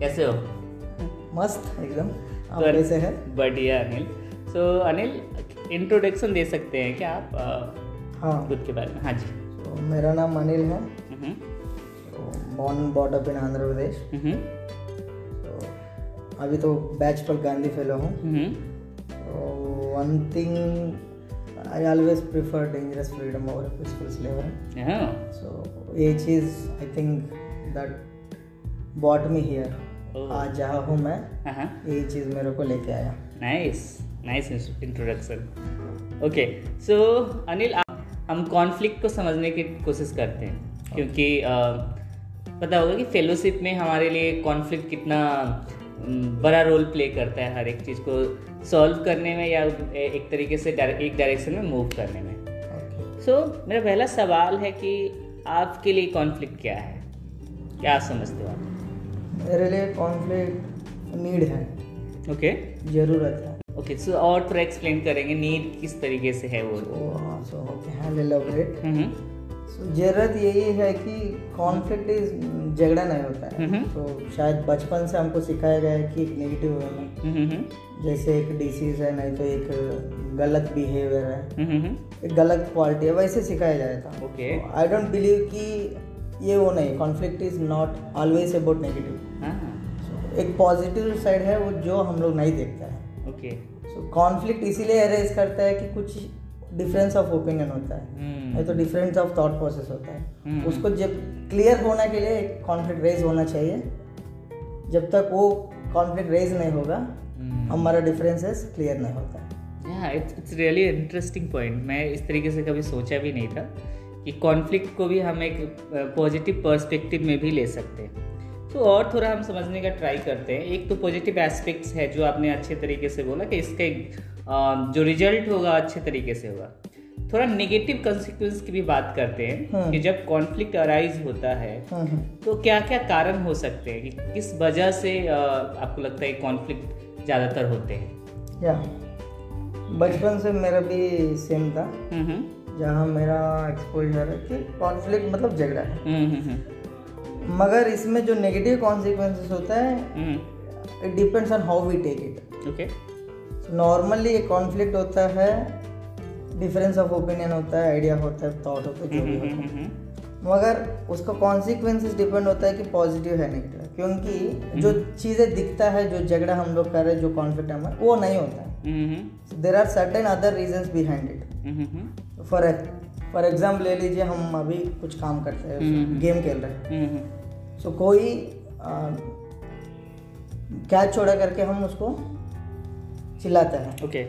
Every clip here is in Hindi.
कैसे हो? मस्त एकदम। आप तो- कैसे है? बढ़िया Anil. So so, Anil introduction दे सकते हैं क्या आप हाँ। खुद के बारे में? हाँ जी। तो मेरा नाम अनिल है। Born brought up in Andhra Pradesh तो अभी तो बैच पर गांधी फेलो हूँ। One thing I always prefer dangerous freedom over peaceful slavery so ये चीज़ I think that brought me here. आज जहाँ हूँ मैं हाँ, हाँ, यही चीज़ मेरे को लेके आया। Nice nice introduction okay so Anil आप- हम कॉन्फ्लिक्ट को समझने की कोशिश करते हैं क्योंकि अ, पता होगा कि फेलोशिप में हमारे लिए कॉन्फ्लिक्ट कितना बड़ा रोल प्ले करता है हर एक चीज़ को सॉल्व करने में या एक तरीके से एक डायरेक्शन में मूव करने में। सो मेरा पहला सवाल है कि आपके लिए कॉन्फ्लिक्ट क्या है? क्या समझते हो आप? मेरे लिए कॉन्फ्लिक्ट नीड है। ओके ज़रूरत है। ओके सो और थोड़ा एक्सप्लेन करेंगे नीड किस तरीके से है वो? So okay, I'll elaborate. हम्म ज़रूरत यही है कि कॉन्फ्लिक्ट इज़ झगड़ा नहीं होता है। तो शायद बचपन से हमको सिखाया गया है कि एक नेगेटिव हम्म हम्म जैसे एक डिसीज है नहीं तो एक गलत बिहेवियर है। एक गलत क्वालिटी है वैसे सिखाया जाता था Okay. आई डोंट बिलीव कि ये वो नहीं conflict is not always about negative हाँ एक पॉजिटिव साइड है वो जो हम लोग नहीं देखते हैं। ओके। सो कॉन्फ्लिक्ट इसीलिए अरेज करता है कि कुछ डिफरेंस ऑफ़ ओपिनियन होता है। हम्म। नहीं तो डिफरेंस ऑफ़ थॉट प्रोसेस होता हम्म। है उसको जब क्लियर होने के लिए एक कॉन्फ्लिक्ट रेज होना चाहिए। जब तक वो कॉन्फ्लिक्ट रेज नहीं होगा हम्म। हमारा डिफरेंसेस क्लियर नहीं होता। Yeah it's it's really interesting point मैं इस तरीके से कभी सोचा भी नहीं था कि कॉन्फ्लिक्ट को भी हम एक पॉजिटिव पर्सपेक्टिव में भी ले सकते हैं। तो और थोड़ा हम समझने का ट्राई करते हैं। एक तो पॉजिटिव एस्पेक्ट्स है जो आपने अच्छे तरीके से बोला कि इसका जो रिज़ल्ट होगा अच्छे तरीके से होगा। थोड़ा नेगेटिव कंसिक्वेंस की भी बात करते हैं हम्म। कि जब कॉन्फ्लिक्ट अराइज होता है हम्म, हम्म। तो क्या क्या कारण हो सकते हैं कि किस वजह से आपको लगता है कॉन्फ्लिक्ट ज़्यादातर होते हैं? या बचपन से मेरा भी सेम था। हम्म हम्म। जहाँ मेरा एक्सपोजर है कि कॉन्फ्लिक्ट मतलब झगड़ा है। हम्म। मगर इसमें जो नेगेटिव कॉन्सिक्वेंसेस होता है हम्म। It depends on how we take it okay normally एक कॉन्फ्लिक्ट होता है डिफरेंस ऑफ़ ओपिनियन होता है आइडिया होता है थॉट होता है जो भी होता है. मगर उसका कॉन्सिक्वेंसेस डिपेंड होता है कि पॉजिटिव है नेगेटिव क्योंकि जो चीज़ें दिखता है जो झगड़ा हम लोग कर रहे हैं जो कॉन्फ्लिक्ट हमारा वो नहीं होता है. There are certain other reasons behind it for for example ले लीजिए हम अभी कुछ काम करते हैं हम्म। गेम खेल रहे हैं। सो so, कोई कैच छोड़ा करके हम उसको चिल्लाते हैं। ओके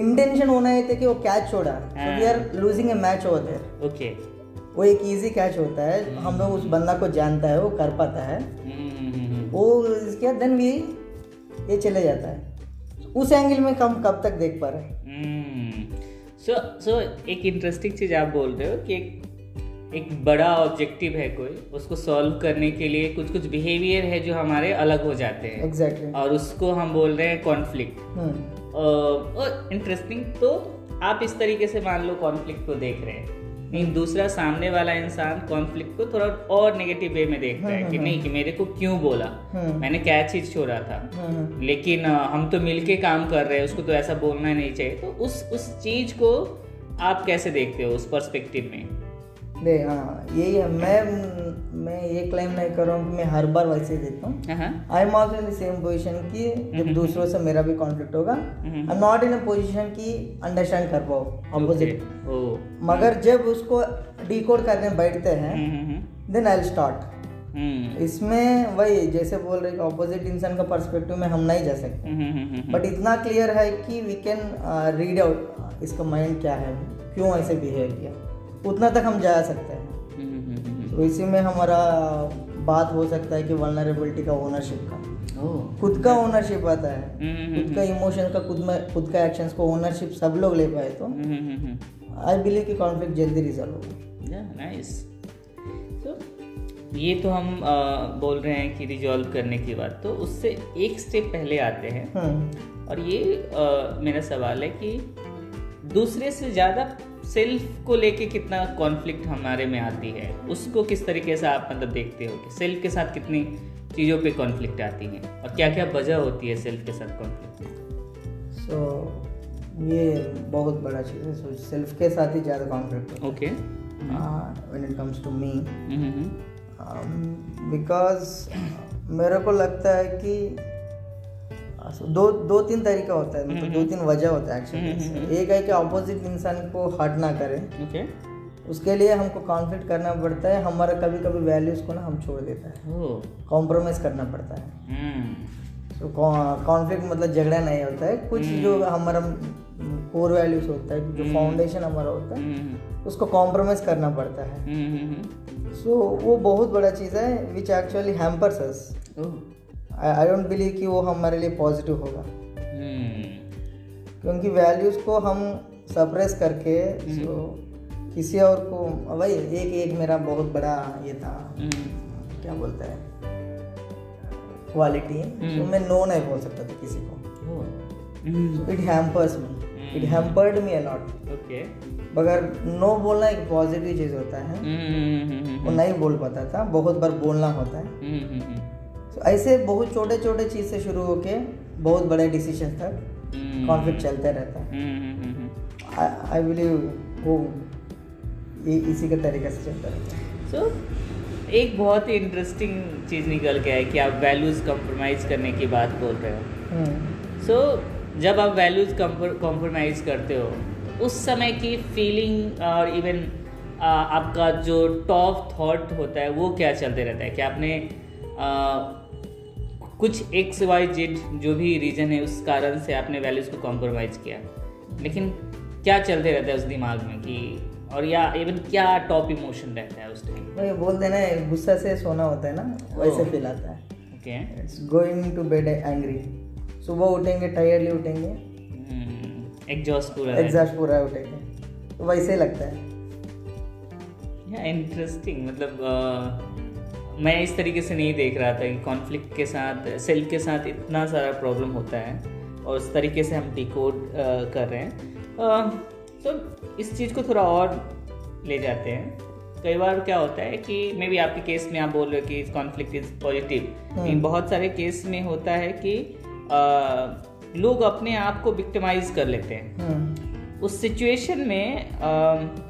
इंटेंशन होना ये था कि वो कैच छोड़ा। सो हाँ। We are losing a match over there okay वो एक इजी कैच होता है। हम लोग उस बंदा को जानता है वो कर पाता है। वो इसके देन भी ये चले जाता है। उस एंगल में हम कब तक देख पा रहे हैं? सो सो एक इंटरेस्टिंग चीज़ आप बोल रहे हो कि एक एक बड़ा ऑब्जेक्टिव है कोई उसको सॉल्व करने के लिए कुछ कुछ बिहेवियर है जो हमारे अलग हो जाते हैं। एग्जैक्टली और उसको हम बोल रहे हैं कॉन्फ्लिक्ट और इंटरेस्टिंग तो आप इस तरीके से मान लो कॉन्फ्लिक्ट को देख रहे हैं। लेकिन दूसरा सामने वाला इंसान कॉन्फ्लिक्ट को थोड़ा और नेगेटिव वे में देखता है कि नहीं कि मेरे को क्यों बोला? हम्म। मैंने क्या चीज़ छोड़ा था? लेकिन हम तो मिलके काम कर रहे हैं उसको तो ऐसा बोलना नहीं चाहिए। तो उस उस चीज़ को आप कैसे देखते हो उस पर्सपेक्टिव में? नहीं हाँ यही है। मैं मैं ये क्लेम नहीं कर रहा हूँ कि मैं हर बार वैसे ही देता हूँ। I am also in the same position कि जब दूसरों से मेरा भी कॉन्फ्लिक्ट होगा I am not in a position कि अंडरस्टैंड कर पाओ ओ। मगर जब उसको डिकोड करने बैठते हैं hmm, hmm, then I start हम्म, इसमें वही जैसे बोल रहे ऑपोजिट इंसान का पर्सपेक्टिव में हम नहीं जा सकते। हम्म, हम्म, हम्म, बट इतना क्लियर है कि वी कैन रीड आउट इसका माइंड क्या है क्यों ऐसे बिहेव किया। उतना तक हम जा सकते हैं। हम्म, हम्म, हम्म, तो इसी में हमारा बात हो सकता है कि वनरेबिलिटी का ओनरशिप का। खुद का ओनरशिप आता है। खुद का इमोशंस का खुद में खुद का एक्शंस को ओनरशिप सब लोग ले पाए तो आई बिलीव कि कॉन्फ्लिक्ट जल्दी रिजॉल्व होगा। नाइस तो ये तो हम अ, बोल रहे हैं कि रिजॉल्व करने की बात। तो उससे एक स्टेप पहले आते हैं। और ये अ, मेरा सवाल है कि दूसरे से ज़्यादा सेल्फ को लेके कितना कॉन्फ्लिक्ट हमारे में आती है उसको किस तरीके से आप मतलब देखते हो कि सेल्फ के साथ कितनी चीज़ों पे कॉन्फ्लिक्ट आती है और क्या क्या वजह होती है सेल्फ के साथ कॉन्फ्लिक्ट सो so, ये बहुत बड़ा चीज़ है। सो सेल्फ के साथ ही ज़्यादा conflict okay when it comes to me because मेरे को लगता है कि so, दो दो तीन तरीका होता है मतलब दो तीन वजह होता है एक्चुअली एक है कि अपोजिट इंसान को हर्ट ना करे। ओके उसके लिए हमको कॉन्फ्लिक्ट करना पड़ता है हमारा कभी कभी वैल्यूज़ को ना हम छोड़ देता है। कॉम्प्रोमाइज़ करना पड़ता है। हम्म। तो कॉन्फ्लिक्ट मतलब झगड़ा नहीं होता है। कुछ जो हमारा कोर वैल्यूज़ होता है जो फाउंडेशन हमारा होता है हम्म, उसको कॉम्प्रोमाइज़ करना पड़ता है। हम्म, हम्म, सो वो बहुत बड़ा चीज़ है which actually hampers us I don't believe कि वो हमारे लिए पॉजिटिव होगा। हम्म, क्योंकि वैल्यूज़ को हम सप्रेस करके सो किसी और को भाई एक एक मेरा बहुत बड़ा ये था। हम्म, क्या बोलता है? क्वालिटी तो मैं नो नहीं बोल सकता था किसी को। It hampers me it hampered me a lot okay मगर नो बोलना एक पॉजिटिव चीज़ होता है। वो नहीं बोल पाता था। बहुत बार बोलना होता है। तो ऐसे बहुत छोटे छोटे चीज़ से शुरू होके बहुत बड़े डिसीज़न तक हम्म, कॉन्फ्लिक्ट चलते रहता है। Hmm, hmm, hmm, I believe वो ये इसी के तरीके से चलता रहता है। सो एक बहुत ही इंटरेस्टिंग चीज़ निकल के है कि आप वैल्यूज़ कॉम्प्रोमाइज़ करने की बात बोल रहे हो। हम्म, सो जब आप वैल्यूज़ कॉम्प्रोमाइज़ करते हो तो उस समय की फीलिंग और इवन आपका जो टॉप थॉट होता है वो क्या चलते रहता है? कि आपने आ, कुछ एक्स वाई जेड जो भी रीज़न है उस कारण से आपने वैल्यूज़ को कॉम्प्रोमाइज़ किया। लेकिन क्या चलते रहता है उस दिमाग में कि और या इवन क्या टॉप इमोशन रहता है उस टाइम वो ये बोल देना है गुस्सा से सोना होता है ना वैसे Oh. फील आता है। Okay it's going to bed angry सुबह उठेंगे टायर्डली उठेंगे। एग्जॉस्ट पूरा एग्जॉस्ट पूरा उठेंगे। तो वैसे ही लगता है। या इंटरेस्टिंग मतलब अ, मैं इस तरीके से नहीं देख रहा था कि कॉन्फ्लिक्ट के साथ सेल्फ के साथ इतना सारा प्रॉब्लम होता है और उस तरीके से हम डिकोड कर रहे हैं। तो इस चीज़ को थोड़ा और ले जाते हैं। कई बार क्या होता है कि मे बी आपके केस में आप बोल रहे हो कि कॉन्फ्लिक्ट इज़ पॉजिटिव इन बहुत सारे केस में होता है कि अ, लोग अपने आप को विक्टिमाइज कर लेते हैं। हम्म, उस सिचुएशन में अम,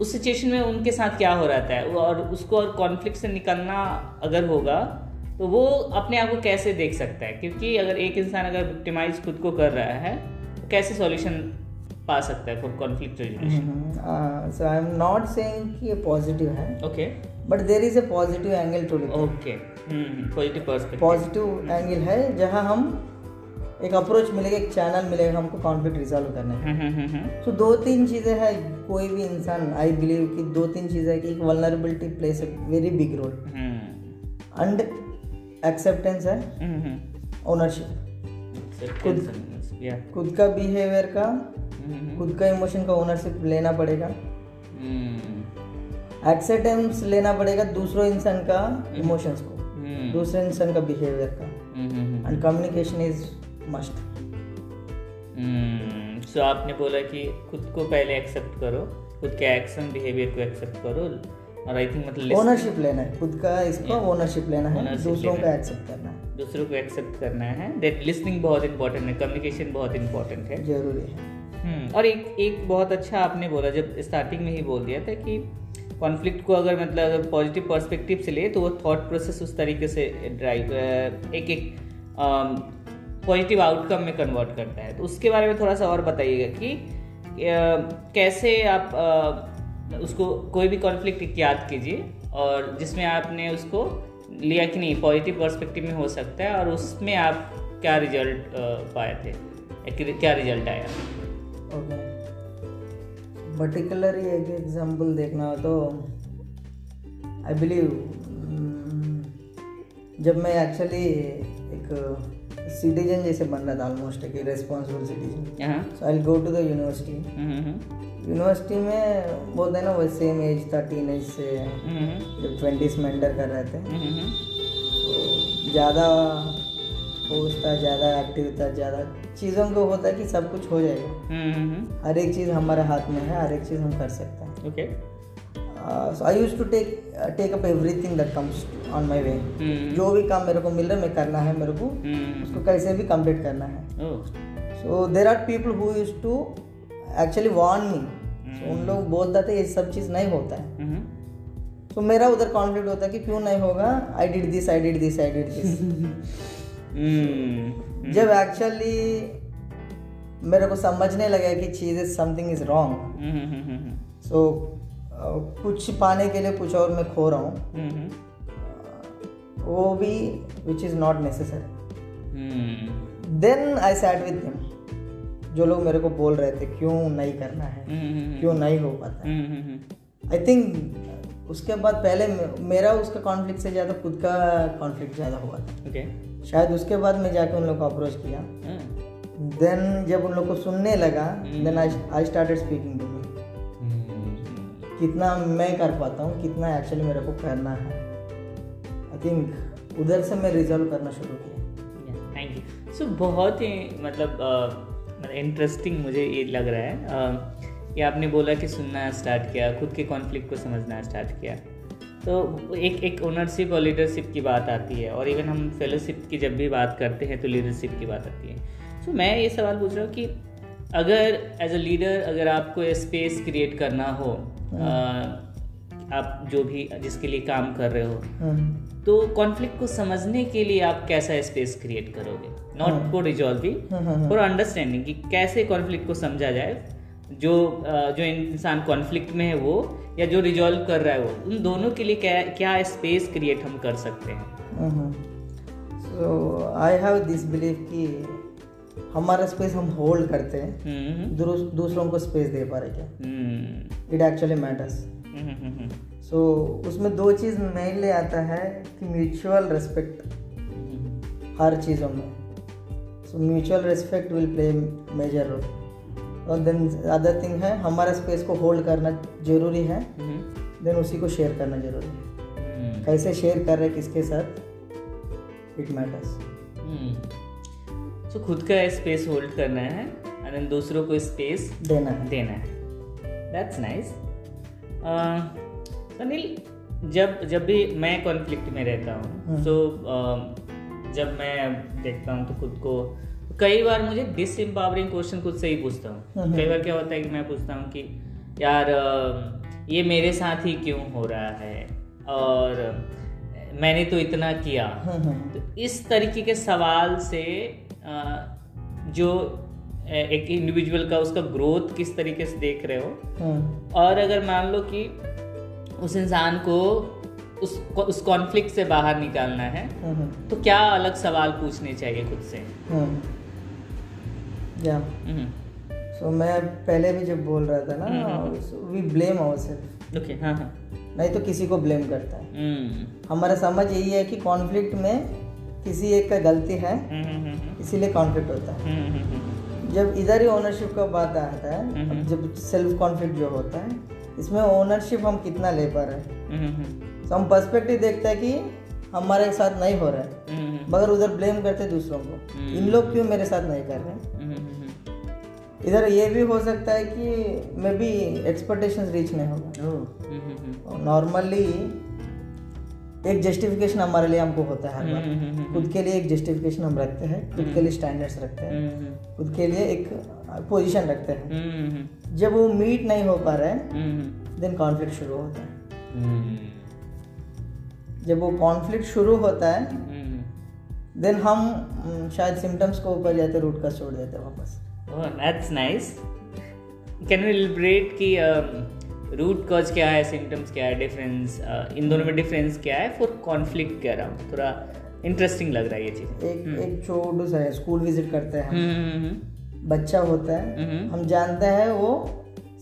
उस सिचुएशन में उनके साथ क्या हो रहा है? और उसको और कॉन्फ्लिक्ट से निकलना अगर होगा तो वो अपने आप को कैसे देख सकता है? क्योंकि अगर एक इंसान अगर विक्टिमाइज खुद को कर रहा है तो कैसे सॉल्यूशन पा सकता है for conflict resolution so I am not saying कि ये पॉजिटिव है okay but there is a positive angle too okay positive positive angle है जहाँ हम एक अप्रोच मिलेगा एक चैनल मिलेगा हमको कॉन्फ्लिक्ट रिजॉल्व करने का। तो दो तीन चीज़ें हैं कोई भी इंसान आई बिलीव कि दो तीन चीज़ें है कि एक vulnerability plays a very big role and acceptance है। ओनरशिप खुद का बिहेवियर का खुद का इमोशन का ओनरशिप लेना पड़ेगा। एक्सेप्टेंस लेना पड़ेगा दूसरों इंसान का इमोशंस को। दूसरे इंसान का बिहेवियर का। And communication is must. So आपने बोला कि खुद को पहले एक्सेप्ट करो खुद के एक्शन बिहेवियर को एक्सेप्ट करो और आई थिंक मतलब ओनरशिप लेना है खुद का इसका ओनरशिप लेना है दूसरों का एक्सेप्ट करना है। दूसरों को एक्सेप्ट करना है। दैट लिसनिंग बहुत इंपॉर्टेंट है कम्युनिकेशन बहुत इंपॉर्टेंट है। ज़रूरी है। हम्म, और एक एक बहुत अच्छा आपने बोला जब स्टार्टिंग में ही बोल दिया था कि कॉन्फ्लिक्ट को अगर मतलब अगर पॉजिटिव पर्सपेक्टिव से ले तो वो थॉट प्रोसेस उस तरीके से ड्राइव एक एक पॉजिटिव आउटकम में कन्वर्ट करता है। तो उसके बारे में थोड़ा सा और बताइएगा कि कैसे आप उसको कोई भी कॉन्फ्लिक्ट याद कीजिए और जिसमें आपने उसको लिया कि नहीं पॉजिटिव पर्सपेक्टिव में हो सकता है और उसमें आप क्या रिज़ल्ट पाए थे? क्या रिज़ल्ट आया? ओके पर्टिकुलरली एक एग्जांपल देखना हो तो आई बिलीव जब मैं एक्चुअली एक सिटीजन जैसे बन रहा था ऑलमोस्ट एक responsible citizen so I go to the university university में बोलते हैं ना वो सेम एज था टीन एज से जब ट्वेंटीज में एंटर कर रहे थे। ज़्यादा फोर्स था ज़्यादा एक्टिव था ज़्यादा चीज़ों को होता है कि सब कुछ हो जाएगा। हर एक चीज़ हमारे हाथ में है हर एक चीज़ हम कर सकते हैं। Okay so I use to take take up everything that comes on my way जो भी काम मेरे को मिल रहा है मैं करना है मेरे को। हम्म, उसको कैसे भी कंप्लीट करना है। So there are people who use to actually warn me उन लोग बोलते थे ये सब चीज़ नहीं होता है। हम्म, तो मेरा उधर कॉन्फ्लिक्ट होता है कि क्यों नहीं होगा? I did this I did this I did this जब एक्चुअली मेरे को समझने लगा कि चीज़ is something is wrong so कुछ पाने के लिए कुछ और मैं खो रहा हूँ। हम्म, वो भी which is not necessary then I sat with him जो लोग मेरे को बोल रहे थे क्यों नहीं करना है? हम्म, क्यों नहीं हो पाता आई थिंक उसके बाद पहले मेरा उसका कॉन्फ्लिक्ट से ज़्यादा खुद का कॉन्फ्लिक्ट ज़्यादा हुआ था। ओके शायद उसके बाद मैं जाके उन लोग को अप्रोच किया। देन जब उन लोग को सुनने लगा। Then I I started speaking to कितना मैं कर पाता हूँ कितना एक्चुअली मेरे को करना है। आई थिंक उधर से मैं रिजॉल्व करना शुरू किया। थैंक यू सो बहुत ही मतलब अ, मतलब इंटरेस्टिंग मुझे ये लग रहा है। अ, कि आपने बोला कि सुनना स्टार्ट किया खुद के कॉन्फ्लिक्ट को समझना स्टार्ट किया। तो एक एक ओनरशिप और लीडरशिप की बात आती है और इवन हम फेलोशिप की जब भी बात करते हैं तो लीडरशिप की बात आती है। सो मैं ये सवाल पूछ रहा हूँ कि अगर एज अ लीडर अगर आपको स्पेस क्रिएट करना हो आप जो भी जिसके लिए काम कर रहे हो। हम्म, तो कॉन्फ्लिक्ट को समझने के लिए आप कैसा स्पेस क्रिएट करोगे? Not for resolving for understanding कि कैसे कॉन्फ्लिक्ट को समझा जाए। जो जो इंसान कॉन्फ्लिक्ट में है वो या जो रिजॉल्व कर रहा है वो उन दोनों के लिए क्या क्या स्पेस क्रिएट हम कर सकते हैं? So I have this believe कि हमारा स्पेस हम होल्ड करते हैं। हम्म, दूसरों को स्पेस दे पा रहे क्या? Hmm, it actually matters hmm, hmm, hmm, so उसमें दो चीज़ मेनली आता है कि म्यूचुअल रिस्पेक्ट हम्म, हर चीज़ों में। So mutual respect will play major role और देन अदर थिंग है हमारा स्पेस को होल्ड करना ज़रूरी है। हम्म, देन उसी को शेयर करना ज़रूरी है। हम्म, कैसे शेयर कर रहे किसके साथ? इट मैटर्स हम्म। सो खुद का स्पेस होल्ड करना है एंड देन दूसरों को स्पेस देना है। देना है। दैट्स नाइस अनिल जब जब भी मैं कॉन्फ्लिक्ट में रहता हूँ हम्म। तो जब मैं देखता हूँ तो खुद को कई बार मुझे डिस एम्पावरिंग क्वेश्चन खुद से ही पूछता हूँ। हम्म। कई बार क्या होता है कि मैं पूछता हूँ कि यार अ, ये मेरे साथ ही क्यों हो रहा है? और मैंने तो इतना किया। हम्म, हम्म, तो इस तरीके के सवाल से जो एक इंडिविजुअल का उसका ग्रोथ किस तरीके से देख रहे हो। हम्म, और अगर मान लो कि उस इंसान को उस उस कॉन्फ्लिक्ट से बाहर निकालना है हम्म, हम्म, तो क्या अलग सवाल पूछने चाहिए खुद से? हम्म। या। हम्म, सो मैं पहले भी जब बोल रहा था ना we blame our self okay हाँ हाँ। नहीं तो किसी को ब्लेम करता है। हम्म, हमारा समझ यही है कि कॉन्फ्लिक्ट में किसी एक का गलती है हम्म, हम्म, हम्म, इसीलिए कॉन्फ्लिक्ट होता है। जब इधर ही ओनरशिप का बात आता है। जब सेल्फ कॉन्फ्लिक्ट जो होता है इसमें ओनरशिप हम कितना ले पा रहे हैं तो हम पर्सपेक्टिव देखते हैं कि हमारे साथ नहीं हो रहा है मगर उधर ब्लेम करते दूसरों को। इन लोग क्यों मेरे साथ नहीं कर रहे हैं? इधर ये भी हो सकता है कि मे बी एक्सपेक्टेशंस रीच नहीं होगा। नॉर्मली एक जस्टिफिकेशन हमारे लिए हमको होता है हर बार। हम्म, हम्म, हम्म, खुद के लिए एक जस्टिफिकेशन हम रखते हैं खुद के लिए स्टैंडर्ड्स रखते हैं खुद के लिए एक पोजीशन रखते हैं। जब वो मीट नहीं हो पा रहा है देन कॉन्फ्लिक्ट शुरू होता है। जब वो कॉन्फ्लिक्ट शुरू होता है देन हम शायद सिम्टम्स को ऊपर जाते रूट का छोड़ देते वापस। That's nice. Can we elaborate कि रूट कॉज क्या है सिम्टम्स क्या है डिफरेंस इन दोनों में डिफरेंस क्या है फॉर कॉन्फ्लिक्ट कह रहा हूँ। थोड़ा इंटरेस्टिंग लग रहा है ये चीज़। एक एक छोटू सा है स्कूल विज़िट करते हैं हम्म बच्चा होता है हम्म। हम जानते हैं वो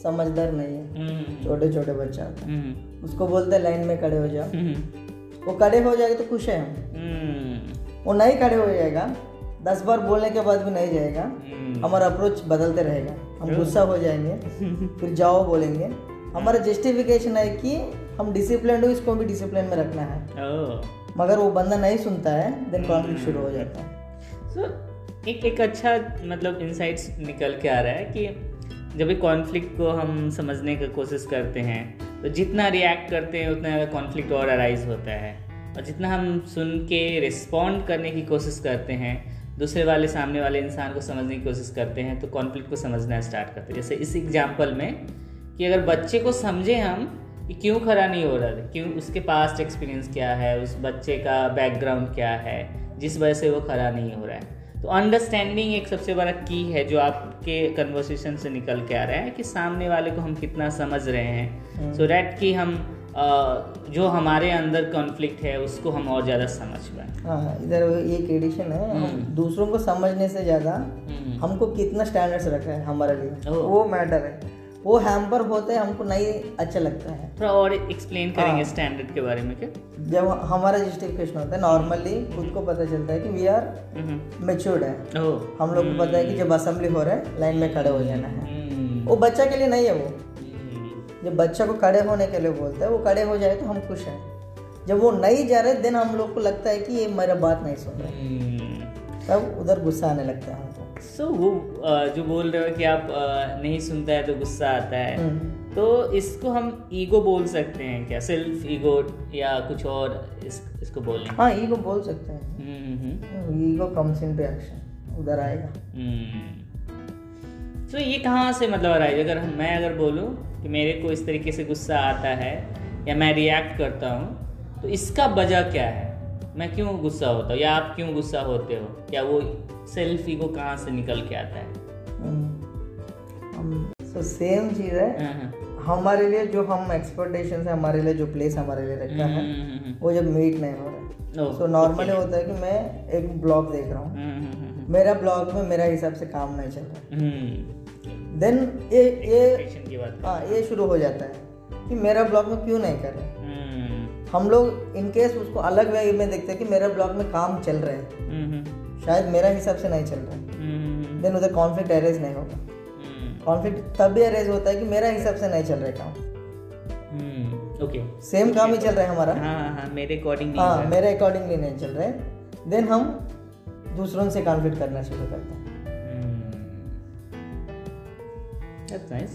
समझदार नहीं है। हम्म छोटे छोटे बच्चा होता है। हम्म उसको बोलते हैं लाइन में खड़े हो जाओ। हम्म वो खड़े हो जाएगा तो खुश है हम। हम्म। वो नहीं खड़े हो जाएगा दस बार बोलने के बाद भी नहीं जाएगा। हम्म। हमारा अप्रोच बदलते रहेगा। हम गुस्सा हो जाएँगे फिर जाओ बोलेंगे। हमारा जस्टिफिकेशन है कि हम डिसिप्लिन हो इसको भी डिसिप्लिन में रखना है। मगर वो बंदा नहीं सुनता है देन कॉन्फ्लिक्ट शुरू हो जाता है। सो एक एक अच्छा मतलब इंसाइट्स निकल के आ रहा है कि जब भी कॉन्फ्लिक्ट को हम समझने की कोशिश करते हैं तो जितना रिएक्ट करते हैं उतना ज़्यादा कॉन्फ्लिक्ट और अराइज होता है। और जितना हम सुन के रिस्पॉन्ड करने की कोशिश करते हैं दूसरे वाले सामने वाले इंसान को समझने की कोशिश करते हैं तो कॉन्फ्लिक्ट को समझना स्टार्ट करते हैं। जैसे इस एग्ज़ाम्पल में कि अगर बच्चे को समझे हम कि क्यों खड़ा नहीं हो रहा है क्यों उसके पास्ट एक्सपीरियंस क्या है उस बच्चे का बैकग्राउंड क्या है जिस वजह से वो खड़ा नहीं हो रहा है। तो अंडरस्टैंडिंग एक सबसे बड़ा की है जो आपके कन्वर्सेशन से निकल के आ रहा है कि सामने वाले को हम कितना समझ रहे हैं। सो so डैट कि हम जो हमारे अंदर कॉन्फ्लिक्ट है उसको हम और ज़्यादा समझ पाए। हाँ इधर एक एडिशन है हम हम्म। दूसरों को समझने से ज़्यादा हम्म। हमको कितना स्टैंडर्ड्स रखा है हमारे लिए। वो मैटर है। वो हैम्पर होते हैं हमको नहीं अच्छा लगता है। थोड़ा और एक्सप्लेन करेंगे स्टैंडर्ड हाँ। के बारे में क्या? जब हमारा जस्टिफिकेशन होता है नॉर्मली खुद को पता चलता है कि वी आर मेच्योर्ड है। हम लोग को पता है कि जब असेंबली हो रहा है लाइन में खड़े हो जाना है। हम्म। वो बच्चा के लिए नहीं है वो। हम्म। जब बच्चा को खड़े होने के लिए बोलता है वो खड़े हो जाए तो हम खुश हैं। जब वो नहीं जा रहे देन हम लोग को लगता है कि ये मेरा बात नहीं सुन रहे। हम्म। तब उधर गुस्सा आने लगता है सो so, वो जो बोल रहे हो कि आप नहीं सुनता है तो गुस्सा आता है। हम्म। तो इसको हम ईगो बोल सकते हैं क्या? सेल्फ ईगो या कुछ और इस, इसको बोलें हाँ ईगो बोल सकते हैं। ईगो कम्स इनटू एक्शन उधर आएगा। तो ये कहाँ से मतलब आ रहा है? अगर मैं अगर बोलूँ कि मेरे को इस तरीके से गुस्सा आता है या मैं रिएक्ट करता हूँ तो इसका वजह क्या है? मैं क्यों गुस्सा होता हूँ? या आप क्यों गुस्सा होते हो? क्या वो सेल्फ ईगो कहाँ से निकल के आता है? तो सेम चीज़ है। हाँ, हाँ। हमारे लिए जो हम एक्सपेक्टेशन है हमारे लिए जो प्लेस हमारे लिए रखा है हम्म, हम्म, हम्म, वो जब मीट नहीं हो रहा। तो नॉर्मली होता है कि मैं एक ब्लॉग देख रहा हूँ। मेरा ब्लॉग में मेरा हिसाब से काम नहीं चल रहा। देन ये ये हाँ ये शुरू हो जाता है कि मेरा ब्लॉग में क्यों नहीं कर रहे? हम लोग इनकेस उसको अलग वे में देखते हैं कि मेरे ब्लॉग में काम चल रहे हैं। शायद मेरा हिसाब से नहीं चल रहा है। देन उधर कॉन्फ्लिक्ट अरेज नहीं होगा। कॉन्फ्लिक्ट तब भी अरेज होता है कि मेरा हिसाब से नहीं चल रहा है काम। ओके सेम काम ही चल रहा है हमारा। हाँ हाँ मेरे अकॉर्डिंग हाँ मेरे अकॉर्डिंगली नहीं चल रहा है। देन हम दूसरों से कॉन्फ्लिक्ट करना शुरू करते हैं। That's nice.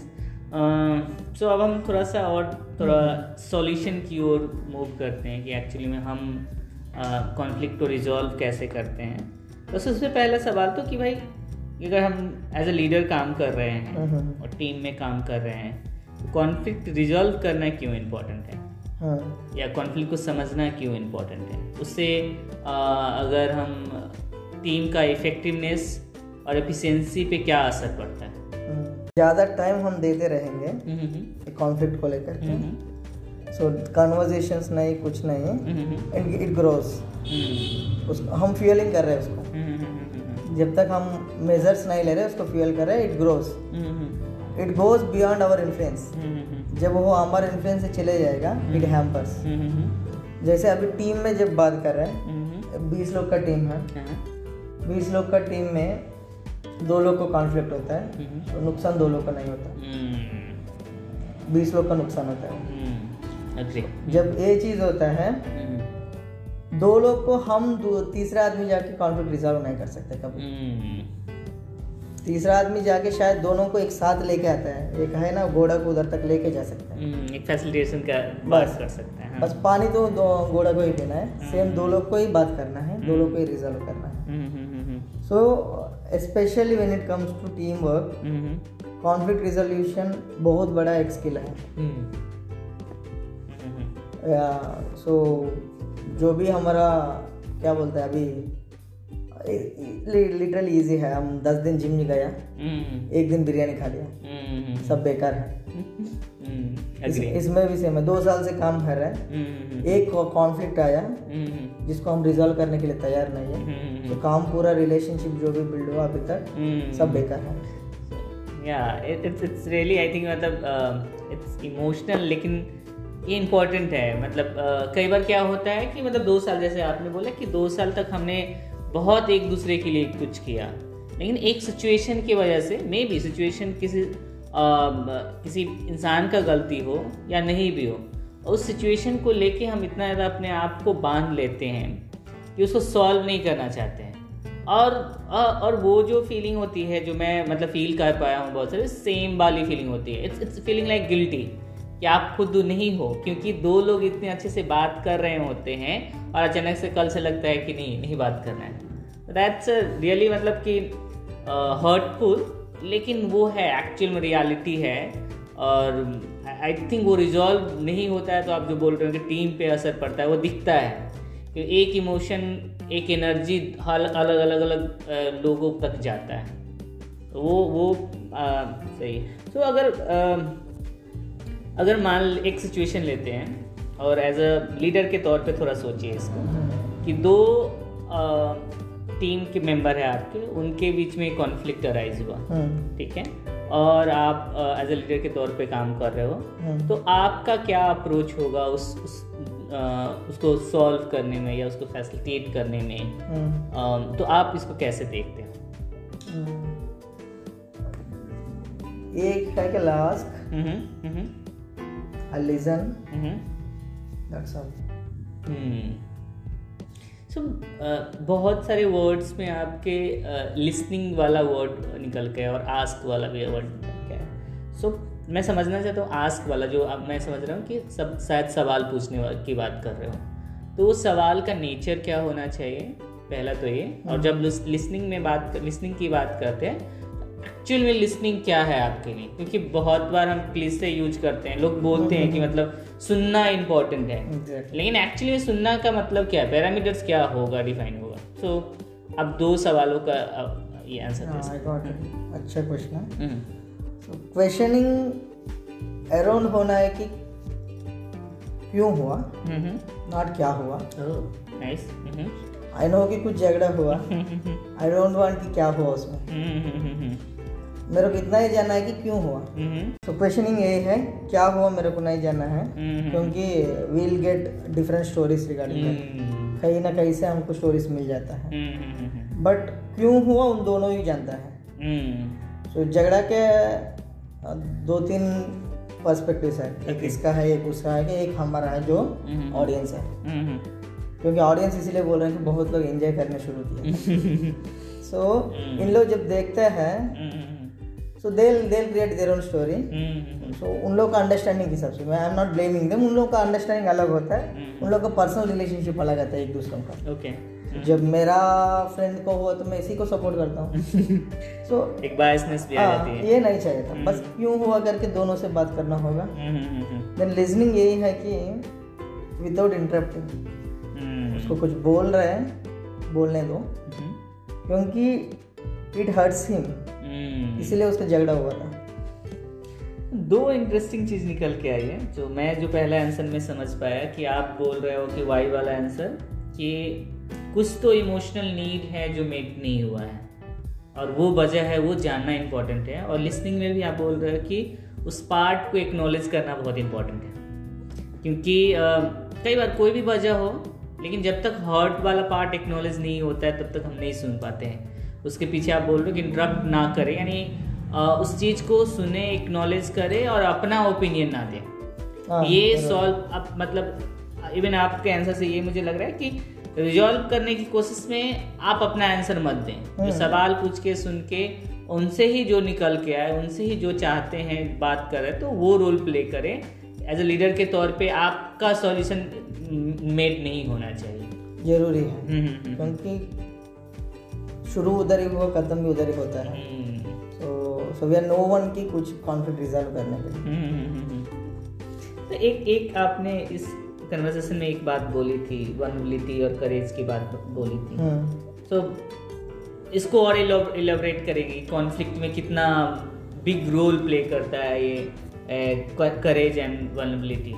सो uh, अब हम थोड़ा सा और थोड़ा सॉल्यूशन की ओर मूव करते हैं कि एक्चुअली में हम कॉन्फ्लिक्ट uh, को रिजॉल्व कैसे करते हैं तो सबसे पहला सवाल तो कि भाई अगर हम एज अ लीडर काम कर रहे हैं हम्म, हम्म। और टीम में काम कर रहे हैं कॉन्फ्लिक्ट तो रिजॉल्व करना क्यों इम्पोर्टेंट है हाँ। या कॉन्फ्लिक्ट को समझना क्यों इम्पोर्टेंट है उससे अगर हम टीम का इफेक्टिवनेस और एफिशिएंसी पे क्या असर पड़ता है ज़्यादा टाइम हम देते रहेंगे कॉन्फ्लिक्ट को लेकर के। सो कन्वर्जेशंस नहीं कुछ नहीं। एंड इट ग्रोस उसको हम फ्यूलिंग कर रहे हैं उसको। जब तक हम मेजर्स नहीं ले रहे उसको फ्यूल कर रहे हैं it grows it goes beyond our influence जब वो हमारे इन्फ्लुएंस से चले जाएगा इट हैम्पर्स जैसे अभी टीम में जब बात कर रहे हैं बीस लोग का टीम है। हाँ। बीस लोग का टीम में दो लोग को कॉन्फ्लिक्ट होता है हम्म। तो नुकसान दो लोग का नहीं होता। हम्म। बीस लोग का नुकसान होता है। हम्म। जब ये चीज़ होता है दो लोग को हम तीसरा आदमी जाके कॉन्फ्लिक्ट रिजॉल्व नहीं कर सकते कभी। तीसरा आदमी जाके शायद दोनों को एक साथ लेके आता है। एक है ना घोड़ा को उधर तक लेके जा सकता है। एक फैसिलिटेशन का बात कर सकते हैं हाँ। बस पानी तो दो घोड़ा को ही पीना है। सेम दो लोग को ही बात करना है दो लोग को ही रिजॉल्व करना है। So specially when it comes to team work conflict resolution बहुत बड़ा एक स्किल है। सो जो भी हमारा क्या बोलते हैं अभी लिटरली इजी है। हम दस दिन जिम नहीं गया हम्म। एक दिन बिरयानी खा लिया। हम्म। सब बेकार है। इसमें भी सेम है दो साल से काम कर रहे हैं। एक कॉन्फ्लिक्ट आया जिसको हम रिजॉल्व करने के लिए तैयार नहीं है। तो काम पूरा रिलेशनशिप जो भी बिल्ड हुआ अभी तक सब बेकार है। Yeah it's it's really I think मतलब इट्स इमोशनल लेकिन ये इम्पोर्टेंट है। मतलब uh, कई बार क्या होता है कि मतलब दो साल जैसे आपने बोला कि दो साल तक हमने बहुत एक दूसरे के लिए कुछ किया। लेकिन एक सिचुएशन की वजह से मे बी सिचुएशन किसी किसी इंसान का गलती हो या नहीं भी हो, उस सिचुएशन को लेके हम इतना ज़्यादा अपने आप को बाँध लेते हैं कि उसको सॉल्व नहीं करना चाहते हैं। और और वो जो फीलिंग होती है, जो मैं मतलब फील कर पाया हूँ बहुत सारे सेम वाली फीलिंग होती है। It's it's feeling like guilty कि आप खुद नहीं हो, क्योंकि दो लोग इतने अच्छे से बात कर रहे होते हैं और अचानक से कल से लगता है कि नहीं नहीं बात करना है। दैट्स रियली मतलब कि हर्टफुल लेकिन वो है एक्चुअल में रियलिटी है और आई थिंक वो रिजॉल्व नहीं होता है तो आप जो बोल रहे हो कि टीम पे असर पड़ता है वो दिखता है। कि एक इमोशन एक एनर्जी अलग अलग अलग अलग लोगों तक जाता है। तो वो वो आ, सही। तो so, अगर आ, अगर मान एक सिचुएशन लेते हैं और एज अ लीडर के तौर पे थोड़ा सोचिए इसको कि दो आ, टीम के मेंबर है आपके उनके बीच में कॉन्फ्लिक्ट अराइज हुआ। हम्म। ठीक है? और आप एज ए लीडर के तौर पे काम कर रहे हो। हम्म। तो आपका क्या अप्रोच होगा उस, उस उसको सॉल्व करने में या उसको फैसिलिटेट करने में? हम्म। तो आप इसको कैसे देखते हैं? एक है कि last listen that's all so so, बहुत सारे वर्ड्स में आपके लिसनिंग uh, वाला वर्ड निकल के और आस्क वाला भी वर्ड निकल के सो so, मैं समझना चाहता हूँ आस्क वाला जो अब मैं समझ रहा हूँ कि सब शायद सवाल पूछने की बात कर रहे हो। तो वो सवाल का नेचर क्या होना चाहिए? पहला तो ये और जब लिसनिंग में बात लिसनिंग की बात करते हैं एक्चुअल में लिसनिंग क्या है आपके लिए? क्योंकि बहुत बार हम प्लीज़ से यूज़ करते हैं लोग बोलते हैं कि मतलब सुनना इम्पोर्टेंट है। Exactly. लेकिन एक्चुअली में सुनना का मतलब क्या है? पैरामीटर्स क्या होगा डिफाइन होगा? सो so, अब दो सवालों का ये आंसर हाँ, अच्छा क्वेश्चन है। क्वेश्चनिंग अराउंड होना है कि क्यों हुआ? नॉट क्या हुआ? नाइस आई नो कि कुछ झगड़ा हुआ। आई डोंट वांट कि क्या हुआ उसमें। मेरे को इतना ही जानना है कि क्यों हुआ। तो क्वेश्चनिंग ये है क्या हुआ मेरे को नहीं जानना है क्योंकि we'll get different stories regarding कहीं ना कहीं से हमको स्टोरीज मिल जाता है। बट क्यों हुआ उन दोनों ही जानता है। तो झगड़ा के दो तीन पर्सपेक्टिव है। एक इसका है एक उसका है कि एक हमारा है जो ऑडियंस है। क्योंकि ऑडियंस इसीलिए बोल रहे हैं कि बहुत लोग एंजॉय करने शुरू किए। सो इन लोग जब देखते हैं so they they create their own story so उन लोग का अंडरस्टैंडिंग के हिसाब से मैं I am not blaming them उन लोग का अंडरस्टैंडिंग अलग होता है उन लोग का पर्सनल रिलेशनशिप अलग आता है एक दूसरों का ओके जब मेरा फ्रेंड को हुआ तो मैं इसी को सपोर्ट करता हूँ सो so, एक बायसनेस भी आ जाती है ये नहीं चाहिए था बस। क्यों हुआ करके दोनों से बात करना होगा देन लिसनिंग यही है कि विदाउट इंटरप्टिंग उसको कुछ बोल रहे हैं बोलने दो क्योंकि इट हर्ट्स हिम इसीलिए उसका झगड़ा हुआ था। दो इंटरेस्टिंग चीज़ निकल के आई है जो मैं जो पहले आंसर में समझ पाया कि आप बोल रहे हो कि वाई वाला आंसर कि कुछ तो इमोशनल नीड है जो मेट नहीं हुआ है। और वो वजह है वो जानना इम्पोर्टेंट है। और लिसनिंग में भी आप बोल रहे हो कि उस पार्ट को एक्नॉलेज करना बहुत इम्पोर्टेंट है। क्योंकि कई बार कोई भी वजह हो लेकिन जब तक हर्ट वाला पार्ट एक्नॉलेज नहीं होता है तब तक हम नहीं सुन पाते हैं। उसके पीछे आप बोल रहे हो कि इंटरप्ट ना करें यानी उस चीज़ को सुने एक्नॉलेज करें और अपना ओपिनियन ना दें। हाँ, ये सॉल्व अब मतलब इवन आपके आंसर से ये मुझे लग रहा है कि रिजॉल्व करने की कोशिश में आप अपना आंसर मत दें। जो हम्म। सवाल पूछ के सुन के उनसे ही जो निकल के आए उनसे ही जो चाहते हैं बात करें तो वो रोल प्ले करें। एज ए लीडर के तौर पे आपका सॉल्यूशन मेड नहीं होना चाहिए। ज़रूरी है। हम्म, हम्म, क्योंकि शुरू उधर ही हुआ खत्म भी उधर ही होता है तो so we are no one की कुछ कॉन्फ्लिक्ट रिजॉल्व करने के लिए। तो एक एक आपने इस कन्वर्सेशन में एक बात बोली थी वनबिलिटी और करेज की बात बोली थी। तो। इसको और इलेबरेट करेगी कॉन्फ्लिक्ट में कितना बिग रोल प्ले करता है ये करेज एंड वनबिलिटी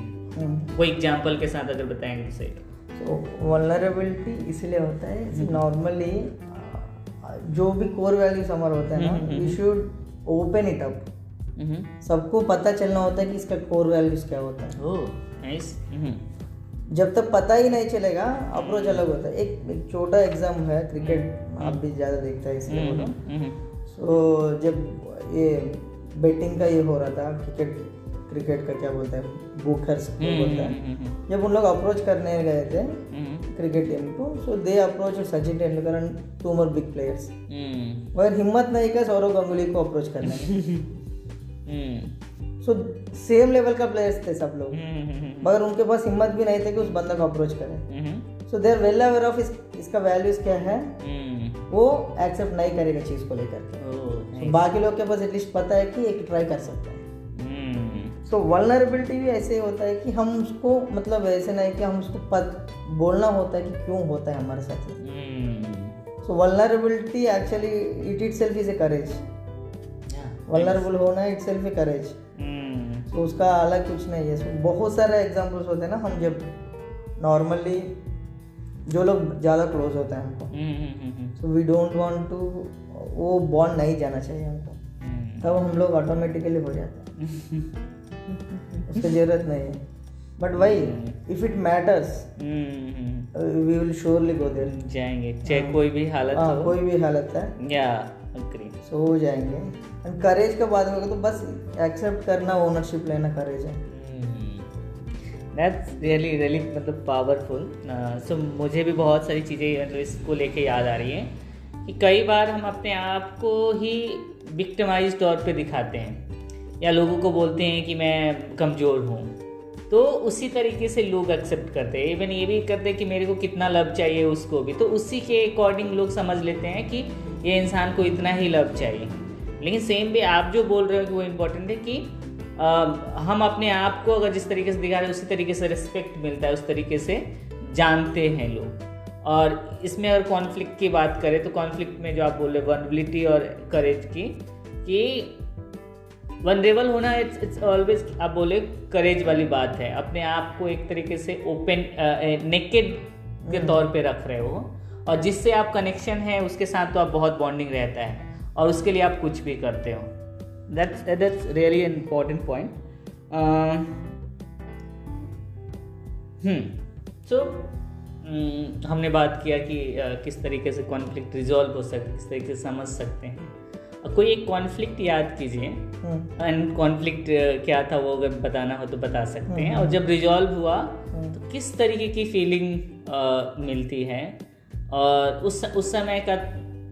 वो एग्जांपल के साथ अगर बताएँगे तो सही। तो वनरेबिलिटी इसलिए होता है नॉर्मली जो भी कोर वैल्यूज़ हमारा होता है ना we should open it up सबको पता चलना होता है कि इसका कोर वैल्यूज़ क्या होता है। ओह नाइस जब तक पता ही नहीं चलेगा अप्रोच अलग होता है। एक, एक छोटा एग्ज़ाम है क्रिकेट आप भी ज़्यादा देखता है इसलिए बोलो। सो जब ये बैटिंग का ये हो रहा था क्रिकेट क्रिकेट का क्या बोलते हैं? बुकर्स बोलते हैं। जब उन लोग अप्रोच करने गए थे क्रिकेट टीम को so they approach Sachin Tendulkar and two more big players मगर हिम्मत नहीं कर सौरव गंगुली को अप्रोच करने सो सेम लेवल का प्लेयर्स थे सब लोग। हम्म, हम्म, हम्म, मगर उनके पास हिम्मत भी नहीं थे कि उस बंदा को अप्रोच करें। हम्म, so they're well aware of इसका वैल्यूज़ क्या है। हम्म, वो एक्सेप्ट नहीं करेगा चीज़ को लेकर के। Nice. बाकी लोग के पास एटलीस्ट पता है कि एक ट्राई कर सकते हैं। सो वलनरेबिलिटी भी ऐसे ही होता है कि हम उसको मतलब ऐसे नहीं कि हम उसको पत, बोलना होता है कि क्यों होता है हमारे साथ। So vulnerability actually it itself is a courage vulnerable होना इट सेल्फ ए करेज तो उसका अलग कुछ नहीं है। So, बहुत सारे एग्जाम्पल्स होते हैं ना हम जब नॉर्मली जो लोग ज़्यादा क्लोज होते हैं हमको। So we don't want to वो बॉन्ड नहीं जाना चाहिए हमको। हम्म, तब हम लोग ऑटोमेटिकली हो जाते हैं। उसकी ज़रूरत नहीं है। बट वही if it matters we will surely go there जाएँगे। चाहे कोई भी हालत हो हाँ, कोई भी हालत है। या अग्री सो हो जाएँगे। एंड करेज का बात होगा तो बस एक्सेप्ट करना ओनरशिप लेना करेज है। दैट्स रियली रियली मतलब पावरफुल सो मुझे भी बहुत सारी चीज़ें मतलब इसको लेके याद आ रही हैं कि कई बार हम अपने आप को ही विक्टिमाइज तौर पे दिखाते हैं। या लोगों को बोलते हैं कि मैं कमज़ोर हूँ। तो उसी तरीके से लोग एक्सेप्ट करते हैं। इवन ये भी करते हैं कि मेरे को कितना लव चाहिए उसको भी। तो उसी के अकॉर्डिंग लोग समझ लेते हैं कि ये इंसान को इतना ही लव चाहिए। लेकिन सेम भी आप जो बोल रहे हो कि वो इम्पोर्टेंट है कि अ, हम अपने आप को अगर जिस तरीके से दिखा रहे हैं उसी तरीके से रिस्पेक्ट मिलता है उस तरीके से जानते हैं लोग। और इसमें अगर कॉन्फ्लिक्ट की बात करें तो कॉन्फ्लिक्ट में जो आप बोल रहे वनबिलिटी और करेज की कि वनरेबल होना इट्स इट्स ऑलवेज आप बोले करेज वाली बात है। अपने आप को एक तरीके से ओपन नेकेड के तौर पे रख रहे हो। और जिससे आप कनेक्शन है उसके साथ तो आप बहुत बॉन्डिंग रहता है। और उसके लिए आप कुछ भी करते हो। That's that's really important point hmm so हमने बात किया कि uh, किस तरीके से कॉन्फ्लिक्ट रिजॉल्व हो सकते किस तरीके से समझ सकते हैं। कोई एक कॉन्फ्लिक्ट याद कीजिए। हम्म, एंड कॉन्फ्लिक्ट क्या था वो अगर बताना हो तो बता सकते हैं। और जब रिजॉल्व हुआ तो किस तरीके की फीलिंग मिलती है? और उस उस समय का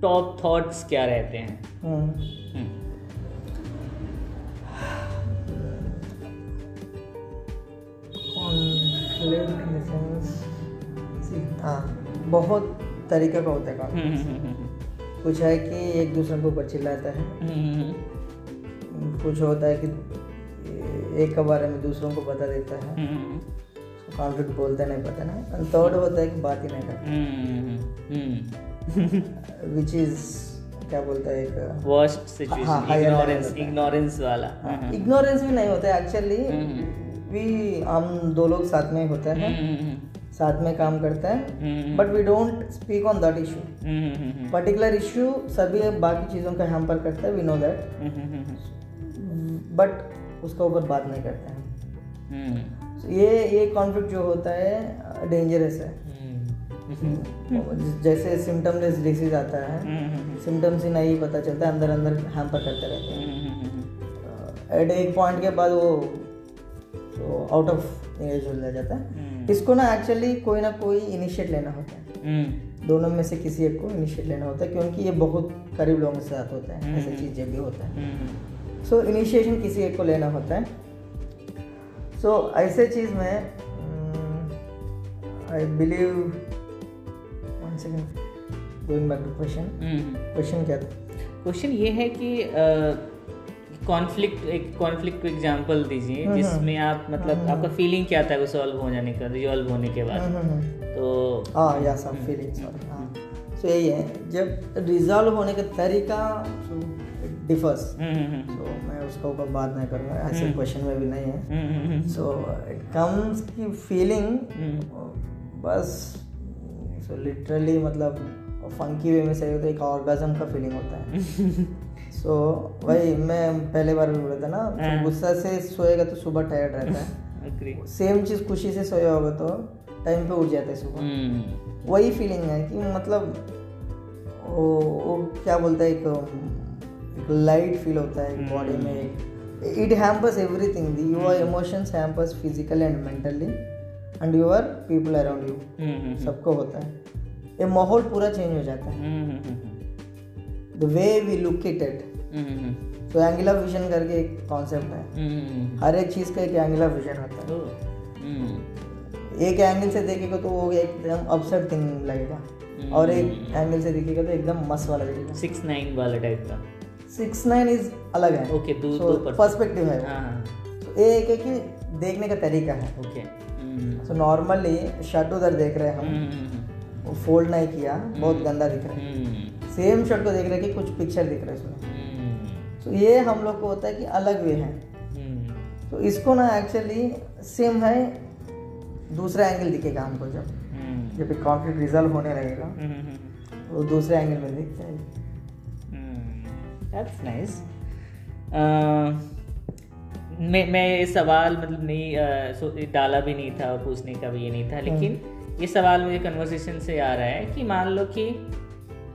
टॉप थॉट्स क्या रहते हैं? हम्म। हम्म, हाँ बहुत तरीके का होता है कुछ है कि एक दूसरे के ऊपर चिल्लाता है। हम्म, कुछ होता है कि एक के बारे में दूसरों को बता देता है। हम्म, कॉन्फ्लिक्ट बोलते नहीं पता और थर्ड होता है कि बात ही नहीं करता। हम्म, हम्म, विच इज़ क्या बोलता है एक हाँ, सिचुएशन इग्नोरेंस इग्नोरेंस वाला। इग्नोरेंस भी नहीं होता है एक्चुअली वी हम दो लोग साथ में ही। होते हैं साथ में काम करते हैं हम्म, but we don't speak on that issue hmm, hmm, hmm, particular issue सभी बाकी चीज़ों का हैम्पर करता है we know that hmm, hmm, hmm, but उसका ऊपर बात नहीं करते हैं हम्म, So, ये ये कॉन्फ्लिक्ट जो होता है डेंजरस है। हम्म, जैसे सिम्टमलेस डिसीज आता है हम्म, सिम्टम्स ही नहीं पता चलता है अंदर अंदर हैम्पर करते रहते हैं। हम्म, एट एक पॉइंट के बाद वो आउट ऑफ़ एज हो जाता है। हम्म, इसको ना एक्चुअली कोई ना कोई इनिशिएट लेना होता है। हम्म, दोनों में से किसी एक को इनिशिएट लेना होता है क्योंकि ये बहुत करीब लोगों के साथ होता है ऐसी चीज़ जब भी होता है। हम्म, सो इनिशिएशन किसी एक को लेना होता है। सो ऐसे चीज़ में I believe one second going back to question hmm. Question क्या था? क्वेश्चन ये है कि कॉन्फ्लिक्ट एक कॉन्फ्लिक्ट को एग्जांपल दीजिए हम्म, जिसमें आप मतलब आपका फीलिंग क्या था वो सॉल्व हो जाने का रिजॉल्व होने के बाद? हम्म, हम्म, हम्म। तो हाँ या सब फीलिंग हाँ। सो यही है जब रिजॉल्व होने का तरीका डिफर्स हम्म, हम्म, सो मैं उसका ऊपर बात नहीं करूँगा ऐसे हम्म। क्वेश्चन में भी नहीं है। Hmm, hmm, hmm, so it comes की फीलिंग हम्म, बस सो लिटरली मतलब फंकी वे में सही होता है एक ऑर्गेजम का फीलिंग होता है। सो so, वही मैं पहले बार भी बोला था ना हाँ। तो गुस्सा से सोएगा तो सुबह टायर्ड रहता है। सेम चीज़ खुशी से सोया होगा तो टाइम पे उठ जाता है सुबह। हम्म, वही फीलिंग है कि मतलब वो वो क्या बोलता है एक एक लाइट फील होता है बॉडी में। It hampers everything the your emotions hampers physically and mentally and your people around you hmm, hmm, सबको होता है। ये माहौल पूरा चेंज हो जाता है। Hmm, hmm, hmm, the way we look it at hmm, hmm, तो एंगल ऑफ़ विजन करके एक कॉन्सेप्ट है। हम्म हर एक चीज़ का एक एंगल ऑफ़ विजन होता है। हम्म एक एंगल से देखेगा तो वो एकदम अपसेट थिंग लगेगा। और एक एंगल से देखेगा तो एकदम मस्त वाला लगेगा। सिक्स नाइन वाला टाइप का। सिक्स नाइन इज़ अलग है। ओके दो दो पर्सपेक्टिव है हाँ हाँ। तो एक है कि देखने का तरीका है। Okay hmm. So normally shirt उधर देख रहे हैं हम। हम्म फोल्ड नहीं किया बहुत गंदा दिख रहा है। हम्म। सेम शर्ट को देख रहे हैं कि कुछ पिक्चर दिख रहा है हम्म तो ये हम लोग को होता है कि अलग वे है। हम्म तो इसको ना एक्चुअली सेम है दूसरा एंगल दिखेगा हमको जब। हम्म। जब एक कॉन्फ्लिक्ट रिजल्व होने लगेगा हम्म वो दूसरे एंगल में दिखता है। दैट्स नाइस मैं मैं ये सवाल मतलब नहीं डाला भी नहीं था और पूछने का भी ये नहीं था लेकिन ये सवाल मुझे कन्वर्सेशन से आ रहा है कि मान लो कि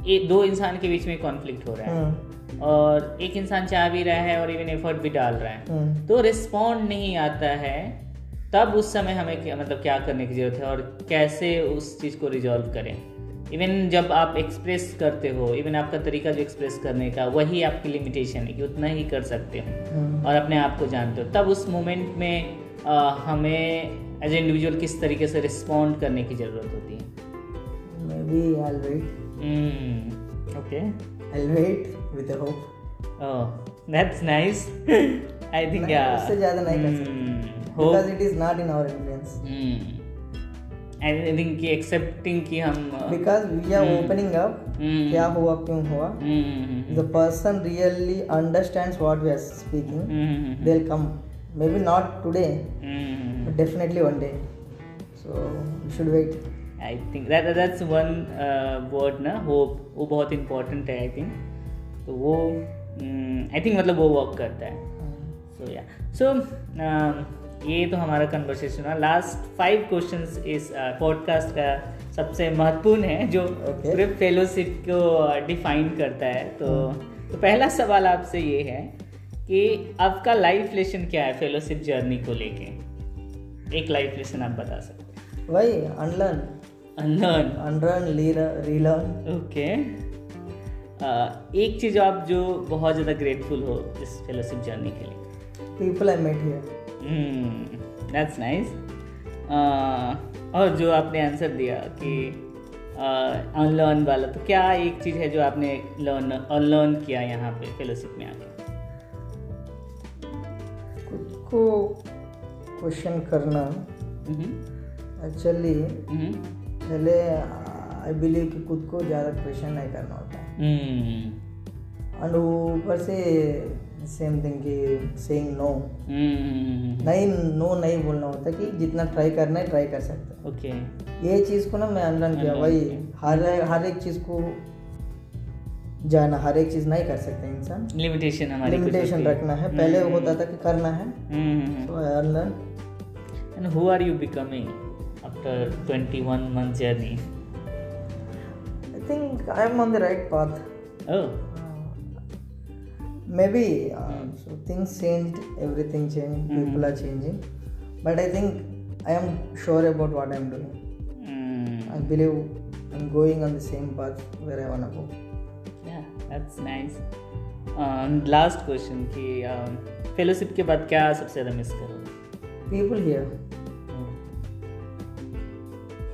ये दो इंसान के बीच में कॉन्फ्लिक्ट हो रहा है। हम्म, और एक इंसान चाह भी रहा है और इवन एफर्ट भी डाल रहा है। हम्म, तो रिस्पॉन्ड नहीं आता है तब उस समय हमें क्या मतलब क्या करने की ज़रूरत है और कैसे उस चीज़ को रिजॉल्व करें। इवन जब आप एक्सप्रेस करते हो इवन आपका तरीका जो एक्सप्रेस करने का वही आपकी लिमिटेशन है कि उतना ही कर सकते हो हम्म। और अपने आप को जानते हो। तब उस मोमेंट में अ, हमें एज ए इंडिविजुअल किस तरीके से रिस्पॉन्ड करने की ज़रूरत होती है? Maybe I'll wait. Okay I'll wait with a hope. That's nice I think नहीं, या उससे ज़्यादा नहीं कर सकते। Because it is not in our influence. I think कि एक्सेप्टिंग कि हम Because we are opening up. हम्म, क्या हुआ क्यों हुआ hmm, The person really understands what we are speaking. Hmm, They'll come. Maybe not today, hmm, but definitely one day. So we should wait. I think that that's one word ना होप वो बहुत इंपॉर्टेंट है आई थिंक तो वो आई थिंक मतलब वो वर्क करता है. सो या सो ये तो हमारा कन्वर्सेशन हुआ. लास्ट फाइव क्वेश्चन इस पॉडकास्ट का सबसे महत्वपूर्ण है जो Okay. पूरे फेलोशिप को डिफाइन करता है. तो तो पहला सवाल आपसे ये है कि आपका लाइफ लेसन क्या है फेलोशिप जर्नी को लेके? एक लाइफ लेसन आप बता सकते हैं. वही unlearn, unlearn unlearn, relearn, relearn. Okay एक चीज़ आप जो बहुत ज़्यादा ग्रेटफुल हो इस फेलोशिप जर्नी के लिए। People I met here. That's nice और जो आपने आंसर दिया कि अनलर्न uh, वाला तो क्या एक चीज़ है जो आपने लर्न अनलर्न किया यहाँ पे फेलोशिप में आके? खुद को क्वेश्चन करना एक्चुअली हम्म, पहले आई बिलीव कि खुद को ज़्यादा क्वेश्चन नहीं करना होता। है हम्म, एंड ऊपर से सेम थिंग कि सेइंग नो हम्म, नहीं नो नहीं बोलना होता कि जितना ट्राई करना है ट्राई कर सकते हैं। ओके ये चीज़ को ना मैं अनलर्न किया भाई हर हर एक चीज़ को जाना हर एक चीज़ नहीं कर सकते इंसान। लिमिटेशन हमारी लिमिटेशन रखना है। पहले हम्म, होता था कि करना है। तो I unlearn And who are you becoming? After 21 month journey? Think I am on the right path Oh, maybe uh, mm. so things changed everything changed mm-hmm. people are changing but i think i am sure about what i'm doing mm, i believe i'm going on the same path where i want to go yeah, that's nice. And last question कि फेलोशिप के बाद क्या सबसे ज़्यादा मिस करोगे people here